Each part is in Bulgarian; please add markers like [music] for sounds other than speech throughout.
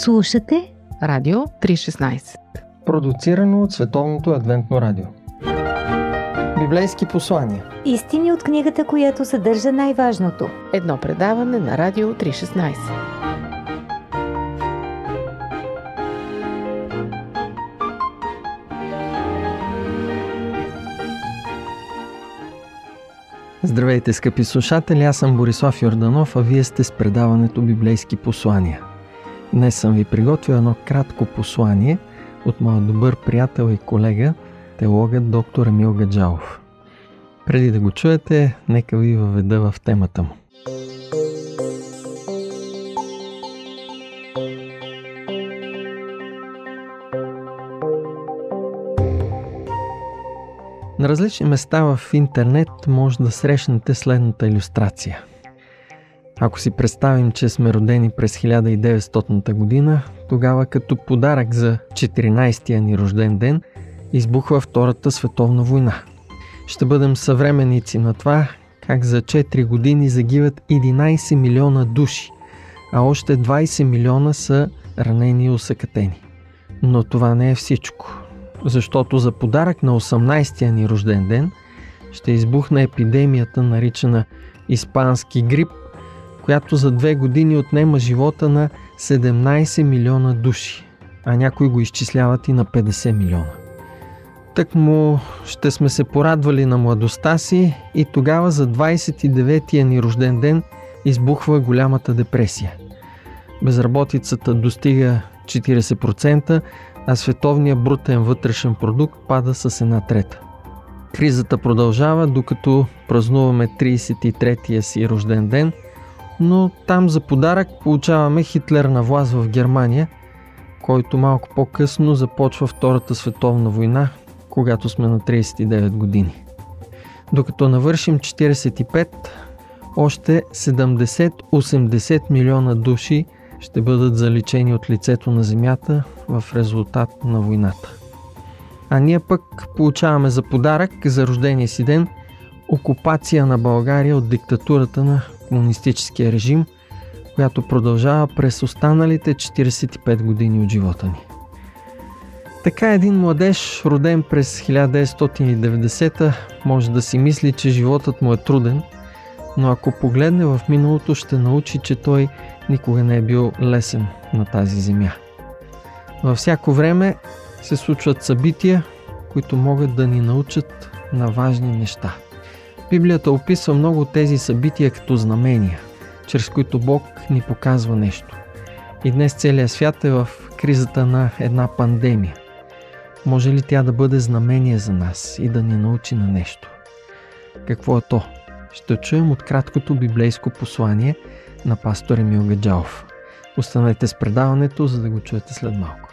Слушате Радио 316 Продуцирано от Световното адвентно радио. Библейски послания. Истини от книгата, която съдържа най-важното. Едно предаване на Радио 316 Здравейте, скъпи слушатели! Аз съм Борислав Йорданов, а вие сте с предаването Библейски послания. Днес съм ви приготвил едно кратко послание от моят добър приятел и колега, теологът доктор Емил Гаджалов. Преди да го чуете, нека ви въведа в темата му. На различни места в интернет може да срещнете следната иллюстрация. Ако си представим, че сме родени през 1900 година, тогава като подарък за 14-я ни рожден ден избухва Втората световна война. Ще бъдем съвременници на това, как за 4 години загиват 11 милиона души, а още 20 милиона са ранени и усъкатени. Но това не е всичко защото за подарък на 18-я ни рожден ден ще избухне епидемията, наричана испански грип, която за две години отнема живота на 17 милиона души, а някои го изчисляват и на 50 милиона. Так му ще сме се порадвали на младостта си и тогава за 29-я ни рожден ден избухва голямата депресия. Безработицата достига 40%, а световният брутен вътрешен продукт пада с една трета. Кризата продължава, докато празнуваме 33-я си рожден ден, но там за подарък получаваме Хитлер на власт в Германия, който малко по-късно започва Втората световна война, когато сме на 39 години. Докато навършим 45, още 70-80 милиона души – ще бъдат заличени от лицето на земята в резултат на войната. А ние пък получаваме за подарък за рождения си ден окупация на България от диктатурата на комунистическия режим, която продължава през останалите 45 години от живота ни. Така един младеж, роден през 1990, може да си мисли, че животът му е труден, но ако погледне в миналото, ще научи, че той никога не е бил лесен на тази земя. Във всяко време се случват събития, които могат да ни научат на важни неща. Библията описва много тези събития като знамения, чрез които Бог ни показва нещо. И днес целият свят е в кризата на една пандемия. Може ли тя да бъде знамение за нас и да ни научи на нещо? Какво е то? Ще чуем от краткото библейско послание – на пастор Емил Гаджалов. Останете с предаването, за да го чуете след малко.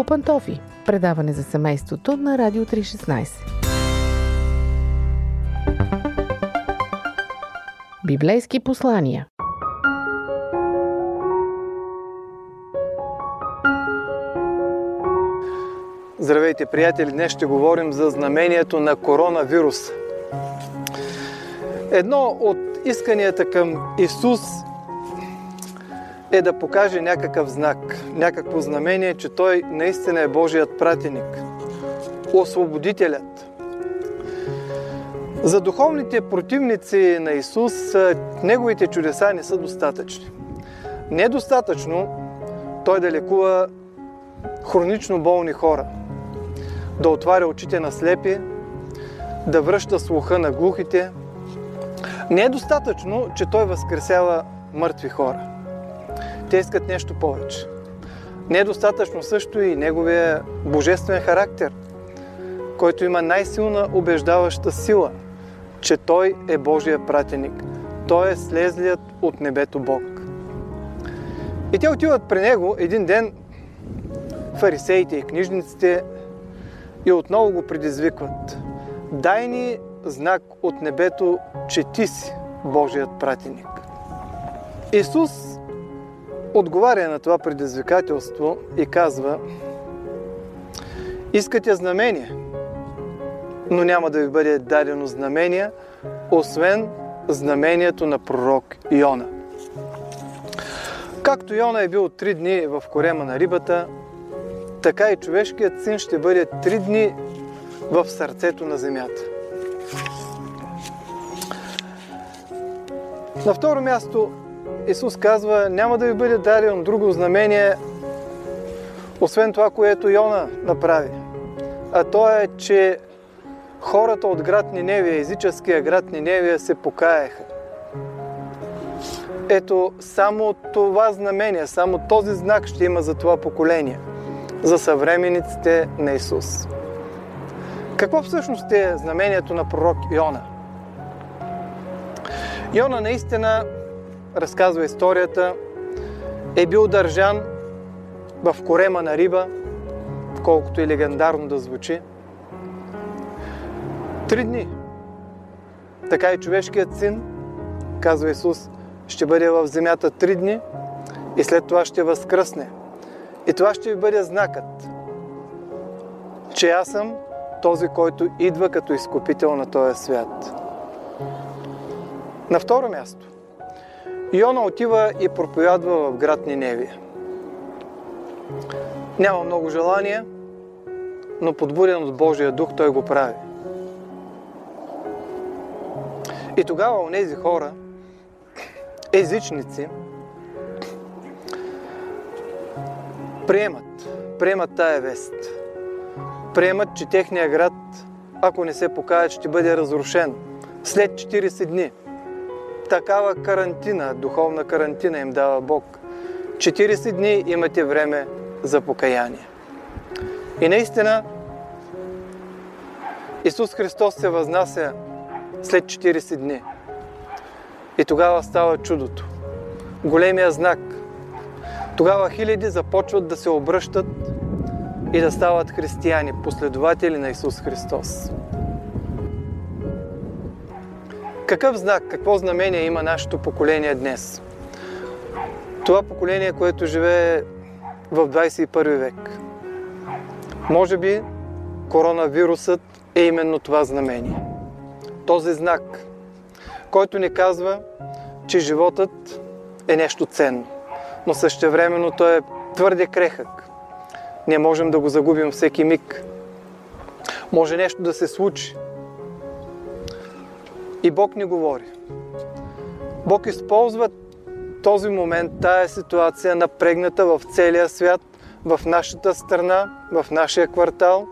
По пантофи. Предаване за семейството на Радио 316. Библейски послания. Здравейте, приятели! Днес ще говорим за знамението на коронавирус. Едно от исканията към Исус е да покаже някакъв знак, някакво знамение, че Той наистина е Божият пратеник, освободителят, за духовните противници на Исус, неговите чудеса не са достатъчни. Не е достатъчно той да лекува хронично болни хора, да отваря очите на слепи, да връща слуха на глухите. Не е достатъчно, че той възкресява мъртви хора. Те искат нещо повече. Не е също и неговия божествен характер, който има най-силна убеждаваща сила – че Той е Божия пратеник. Той е слезлият от небето Бог. И те отиват при Него един ден, фарисеите и книжниците, и отново го предизвикват. Дай ни знак от небето, че Ти си Божият пратеник. Исус отговаря на това предизвикателство и казва Искате знамение, но няма да ви бъде дадено знамение, освен знамението на пророк Йона. Както Йона е бил три дни в корема на рибата, така и човешкият син ще бъде три дни в сърцето на земята. На второ място Исус казва, няма да ви бъде дадено друго знамение, освен това, което Йона направи. А то е, че хората от град Ниневия, езическия град Ниневия, се покаяха. Ето, само това знамение, само този знак ще има за това поколение, за съвременниците на Исус. Какво всъщност е знамението на пророк Йона? Йона наистина, разказва историята, е бил държан в корема на риба, колкото и легендарно да звучи. Три дни. Така и човешкият син, казва Исус, ще бъде в земята три дни и след това ще възкръсне. И това ще ви бъде знакът, че аз съм този, който идва като изкупител на този свят. На второ място, Иона отива и проповядва в град Ниневия. Няма много желание, но подбуден от Божия дух той го прави. И тогава у нези хора, езичници, приемат, приемат тая вест. Приемат, че техния град, ако не се покаят, ще бъде разрушен след 40 дни. Такава карантина, духовна карантина им дава Бог. 40 дни имате време за покаяние. И наистина Исус Христос се възнася след 40 дни. И тогава става чудото. Големия знак. Тогава хиляди започват да се обръщат и да стават християни, последователи на Исус Христос. Какъв знак, какво знамение има нашето поколение днес? Това поколение, което живее в 21 век. Може би коронавирусът е именно това знамение. Този знак, който ни казва, че животът е нещо ценно, но същевременно той е твърде крехък. Ние можем да го загубим всеки миг. Може нещо да се случи. И Бог ни говори. Бог използва този момент, тая ситуация, напрегната в целия свят, в нашата страна, в нашия квартал,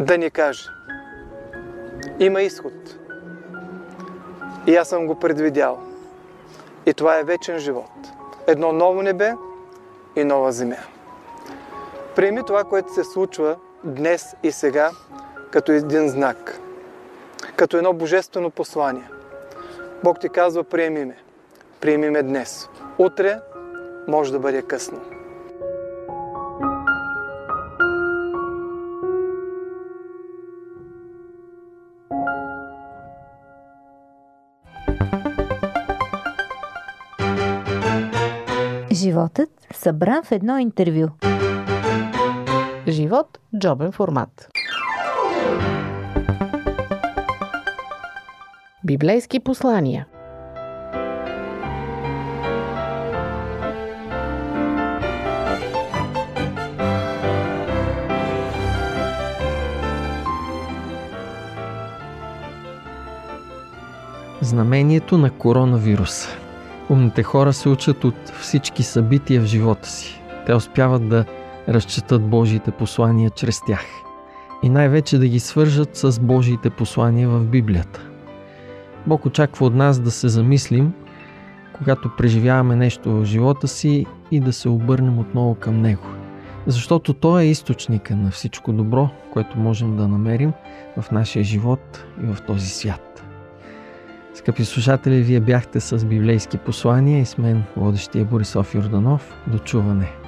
да ни каже. Има изход. И аз съм го предвидял. И това е вечен живот. Едно ново небе и нова земя. Приеми това, което се случва днес и сега, като един знак. Като едно божествено послание. Бог ти казва, приеми ме. Приеми ме днес. Утре може да бъде късно. Животът събран в едно интервю. Живот – джобен формат. Библейски послания – Знамението на коронавируса. Умните хора се учат от всички събития в живота си. Те успяват да разчитат Божиите послания чрез тях. И най-вече да ги свържат с Божиите послания в Библията. Бог очаква от нас да се замислим, когато преживяваме нещо в живота си и да се обърнем отново към Него. Защото Той е източника на всичко добро, което можем да намерим в нашия живот и в този свят. Скъпи слушатели, вие бяхте с библейски послания и с мен, водещия Борисов Йорданов. До чуване!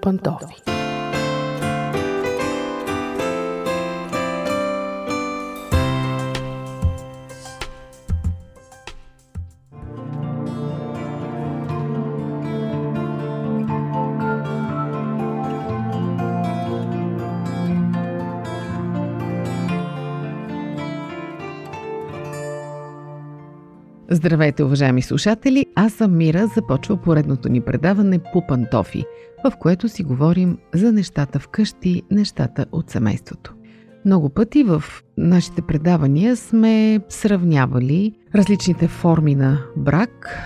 по Здравейте, уважаеми слушатели! Аз съм Мира. Започва поредното ни предаване по пантофи, в което си говорим за нещата вкъщи, нещата от семейството. Много пъти в нашите предавания сме сравнявали различните форми на брак,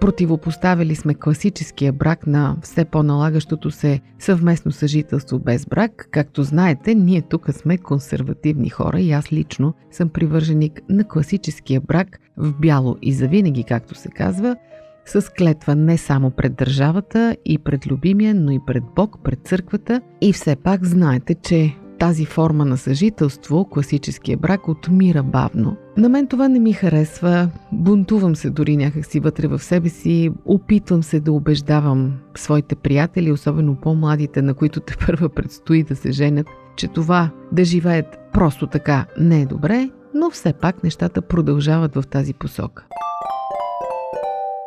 Противопоставили сме класическия брак на все по-налагащото се съвместно съжителство без брак. Както знаете, ние тук сме консервативни хора и аз лично съм привърженик на класическия брак в бяло и завинаги, както се казва, с клетва не само пред държавата и пред любимия, но и пред Бог, пред църквата. И все пак знаете, че тази форма на съжителство, класическия брак, отмира бавно. На мен това не ми харесва, бунтувам се дори някакси вътре в себе си, опитвам се да убеждавам своите приятели, особено по-младите, на които те [laughs] първа предстои да се женят, че това да живеят просто така не е добре, но все пак нещата продължават в тази посока.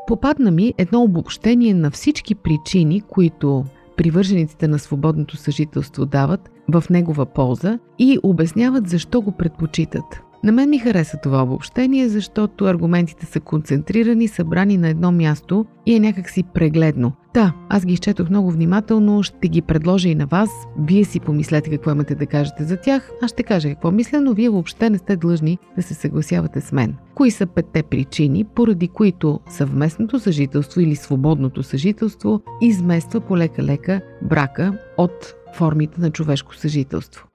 Попадна ми едно обобщение на всички причини, които привържениците на свободното съжителство дават в негова полза и обясняват защо го предпочитат. На мен ми хареса това обобщение, защото аргументите са концентрирани, събрани на едно място и е някакси прегледно. Да, аз ги изчетох много внимателно, ще ги предложа и на вас. Вие си помислете какво имате да кажете за тях. Аз ще кажа какво мисля, но вие въобще не сте длъжни да се съгласявате с мен. Кои са петте причини, поради които съвместното съжителство или свободното съжителство измества полека-лека брака от формите на човешко съжителство?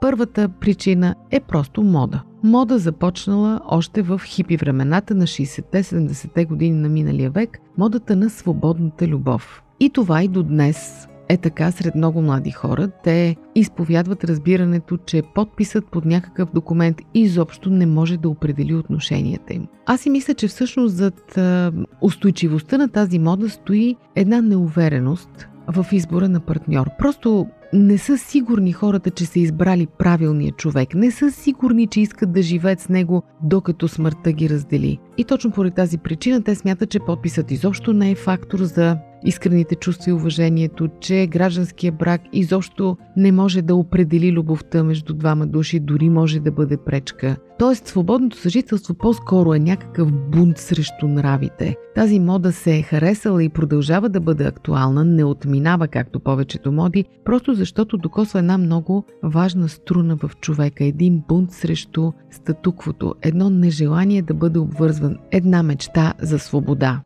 Първата причина е просто мода. Мода започнала още в хипи времената на 60-70-те години на миналия век, модата на свободната любов. И това и до днес е така сред много млади хора. Те изповядват разбирането, че подписът под някакъв документ изобщо не може да определи отношенията им. Аз си мисля, че всъщност зад устойчивостта на тази мода стои една неувереност в избора на партньор. Просто не са сигурни хората, че са избрали правилния човек. Не са сигурни, че искат да живеят с него, докато смъртта ги раздели. И точно поради тази причина те смятат, че подписът изобщо не е фактор за искрените чувства и уважението, че гражданския брак изобщо не може да определи любовта между двама души, дори може да бъде пречка. Тоест, свободното съжителство по-скоро е някакъв бунт срещу нравите. Тази мода се е харесала и продължава да бъде актуална, не отминава както повечето моди, просто защото докосва една много важна струна в човека, един бунт срещу статуквото, едно нежелание да бъде обвързван, една мечта за свобода.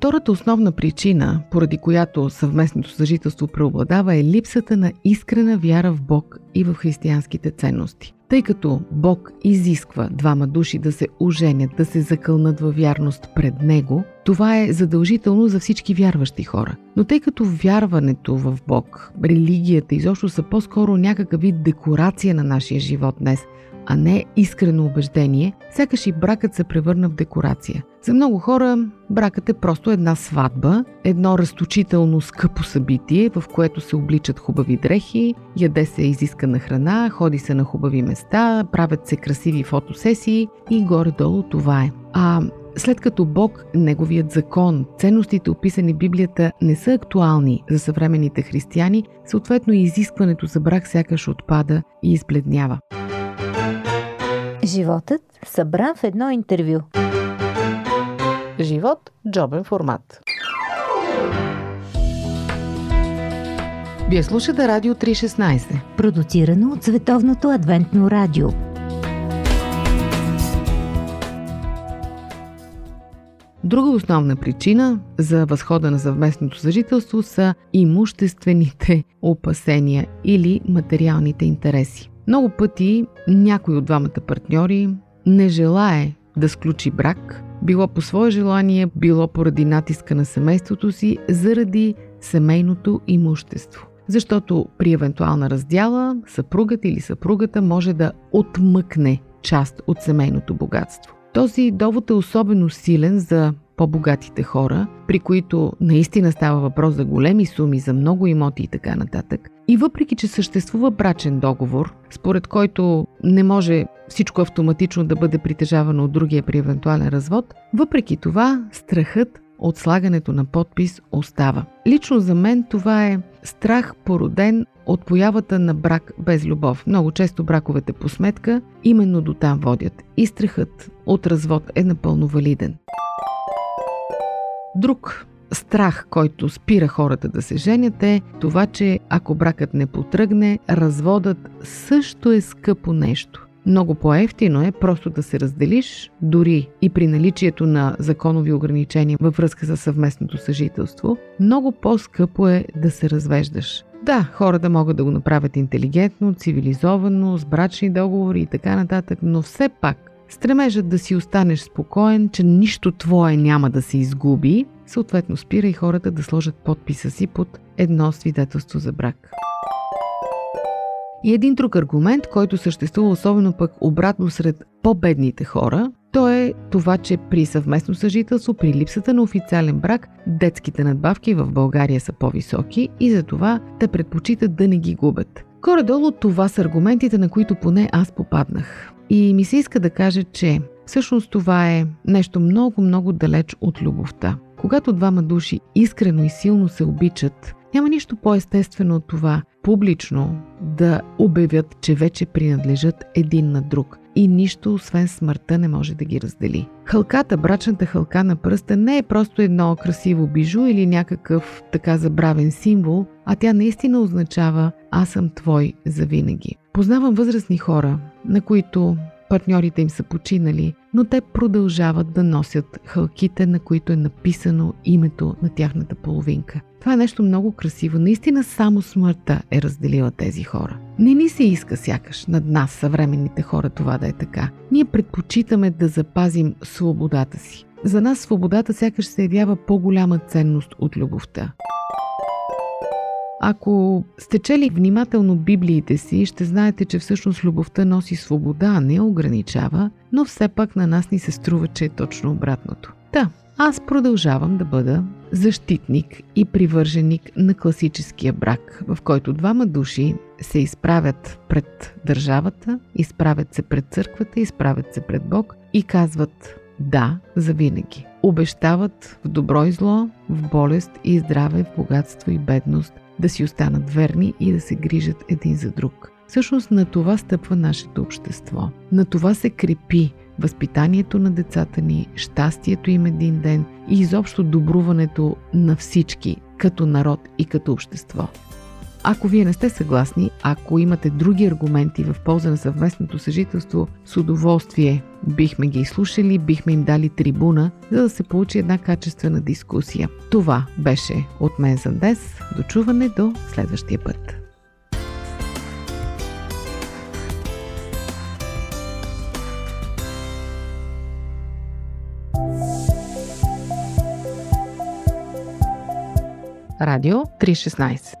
Втората основна причина, поради която съвместното съжителство преобладава е липсата на искрена вяра в Бог и в християнските ценности. Тъй като Бог изисква двама души да се оженят, да се закълнат във вярност пред Него, това е задължително за всички вярващи хора. Но тъй като вярването в Бог, религията изобщо са по-скоро някакъв вид декорация на нашия живот днес, а не искрено убеждение, сякаш и бракът се превърна в декорация. За много хора бракът е просто една сватба, едно разточително скъпо събитие, в което се обличат хубави дрехи, яде се изискана храна, ходи се на хубави места, правят се красиви фотосесии и горе-долу това е. А след като Бог, Неговият закон, ценностите описани в Библията не са актуални за съвременните християни, съответно изискването за брак сякаш отпада и избледнява. Животът събран в едно интервю. Живот – джобен формат. Вие слушате Радио 316. Продуцирано от Световното адвентно радио. Друга основна причина за възхода на съвместното съжителство са имуществените опасения или материалните интереси. Много пъти някой от двамата партньори не желае да сключи брак, било по свое желание, било поради натиска на семейството си, заради семейното имущество. Защото при евентуална раздяла съпругът или съпругата може да отмъкне част от семейното богатство. Този довод е особено силен за по-богатите хора, при които наистина става въпрос за големи суми, за много имоти и така нататък. И въпреки, че съществува брачен договор, според който не може всичко автоматично да бъде притежавано от другия при евентуален развод, въпреки това страхът от слагането на подпис остава. Лично за мен това е страх породен от появата на брак без любов. Много често браковете по сметка именно до там водят и страхът от развод е напълно валиден. Друг страх, който спира хората да се женят е това, че ако бракът не потръгне, разводът също е скъпо нещо. Много по-ефтино е просто да се разделиш, дори и при наличието на законови ограничения във връзка с съвместното съжителство. Много по-скъпо е да се развеждаш. Да, хората могат да го направят интелигентно, цивилизовано, с брачни договори и така нататък, но все пак стремежът да си останеш спокоен, че нищо твое няма да се изгуби, съответно спира и хората да сложат подписа си под едно свидетелство за брак. И един друг аргумент, който съществува особено пък обратно сред по-бедните хора, то е това, че при съвместно съжителство, при липсата на официален брак, детските надбавки в България са по-високи и затова те предпочитат да не ги губят. Коре-долу това са аргументите, на които поне аз попаднах. И ми се иска да кажа, че всъщност това е нещо много-много далеч от любовта. Когато двама души искрено и силно се обичат, няма нищо по-естествено от това публично да обявят, че вече принадлежат един на друг и нищо освен смъртта не може да ги раздели. Хълката, брачната хълка на пръста не е просто едно красиво бижу или някакъв така забравен символ, а тя наистина означава аз съм твой завинаги. Познавам възрастни хора, на които партньорите им са починали, но те продължават да носят хълките, на които е написано името на тяхната половинка. Това е нещо много красиво. Наистина само смъртта е разделила тези хора. Не ни се иска сякаш над нас, съвременните хора, това да е така. Ние предпочитаме да запазим свободата си. За нас свободата сякаш се явява по-голяма ценност от любовта. Ако сте чели внимателно Библиите си, ще знаете, че всъщност любовта носи свобода, не ограничава, но все пак на нас ни се струва, че е точно обратното. Та, аз продължавам да бъда защитник и привърженик на класическия брак, в който двама души се изправят пред държавата, изправят се пред църквата, изправят се пред Бог и казват да за винаги. Обещават в добро и зло, в болест и здраве, в богатство и бедност да си останат верни и да се грижат един за друг. Всъщност на това стъпва нашето общество. На това се крепи възпитанието на децата ни, щастието им един ден и изобщо добруването на всички като народ и като общество. Ако вие не сте съгласни, ако имате други аргументи в полза на съвместното съжителство, с удоволствие бихме ги изслушали, бихме им дали трибуна, за да се получи една качествена дискусия. Това беше от мен за днес. Дочуване до следващия път. Радио 316